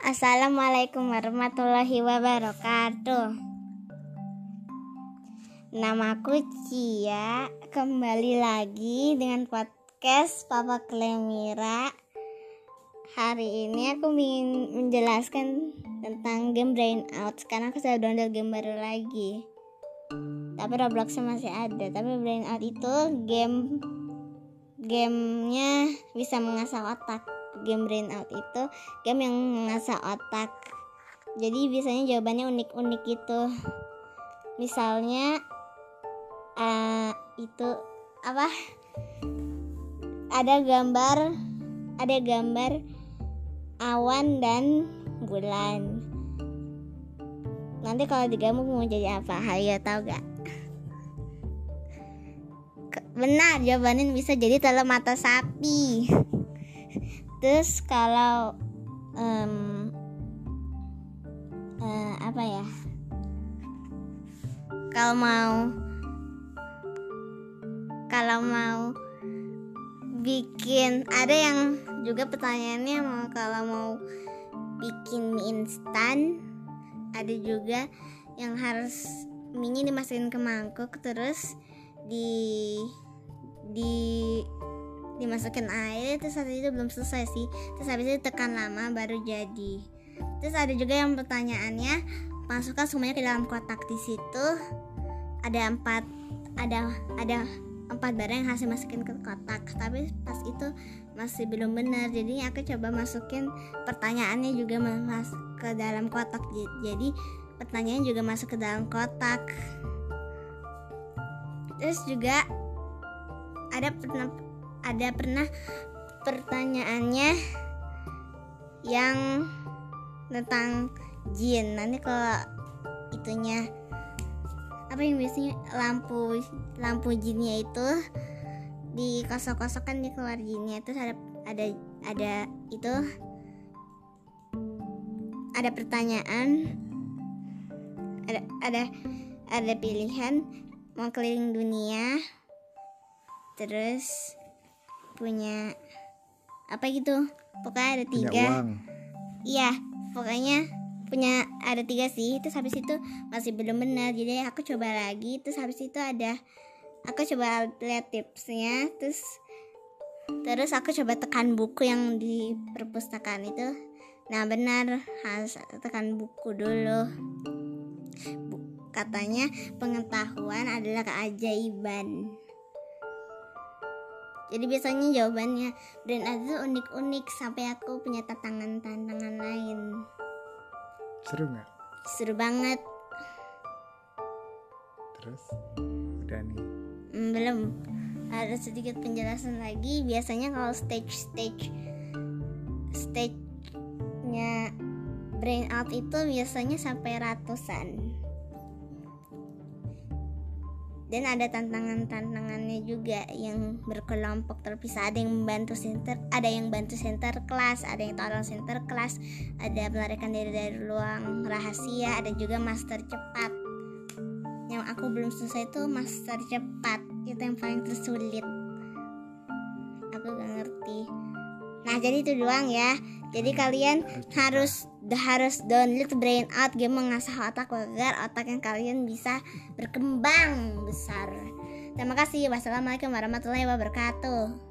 Assalamualaikum warahmatullahi wabarakatuh. Namaku Cia, kembali lagi dengan podcast Papa Klemira. Hari ini aku ingin menjelaskan tentang game Brain Out. Sekarang aku sudah download game baru lagi. Tapi Roblox masih ada. Tapi Brain Out itu game gamenya bisa mengasah otak game brain out itu game yang mengasah otak. Jadi biasanya jawabannya unik-unik gitu. Misalnya uh, itu apa? Ada gambar ada gambar awan dan bulan. Nanti kalau digabung mau jadi apa? Hayo tahu gak? Benar jawabannya bisa jadi telur mata sapi terus kalau um, uh, apa ya? Kalau mau kalau mau bikin ada yang juga pertanyaannya mau kalau mau bikin mie instan ada juga yang harus mie dimasukin ke mangkuk terus di di dimasukin air terus saat itu belum selesai sih. Terus habis itu tekan lama baru jadi. Terus ada juga yang pertanyaannya masukkan semuanya ke dalam kotak. Di situ ada empat ada ada empat barang yang hasil masukin ke kotak. Tapi pas itu masih belum benar. Jadi aku coba masukin pertanyaannya juga masuk ke dalam kotak. Jadi pertanyaannya juga masuk ke dalam kotak. Terus juga ada ada pernah pertanyaannya yang tentang jin. Nanti kalau itunya apa yang biasanya lampu lampu jinnya itu di kosong-kosong kan dia keluar jinnya. Terus ada ada ada itu ada pertanyaan ada ada ada pilihan mau keliling dunia. Terus punya apa gitu pokoknya ada tiga. iya pokoknya punya ada tiga sih. Terus habis itu masih belum benar. Jadi aku coba lagi. Terus habis itu ada aku coba lihat tipsnya. Terus terus aku coba tekan buku yang di perpustakaan itu. Nah benar harus tekan buku dulu. Katanya pengetahuan adalah keajaiban jadi biasanya jawabannya dan itu unik-unik sampai aku punya tantangan-tantangan lain. Seru nggak? Seru banget. Terus udah nih hmm, belum. Ada sedikit penjelasan lagi. Biasanya kalau stage stage stage nya brain out itu biasanya sampai ratusan dan ada tantangan-tantangannya juga yang berkelompok. Terpisah ada yang membantu center ada yang bantu center kelas ada yang tolong center kelas ada melarikan diri dari ruang rahasia ada juga master cepat. Yang aku belum selesai itu master cepat itu yang paling tersulit. Aku gak ngerti. Nah jadi itu doang ya jadi kalian harus harus download brain out game mengasah otak agar otak yang kalian bisa berkembang besar. Terima kasih. Wassalamualaikum warahmatullahi wabarakatuh.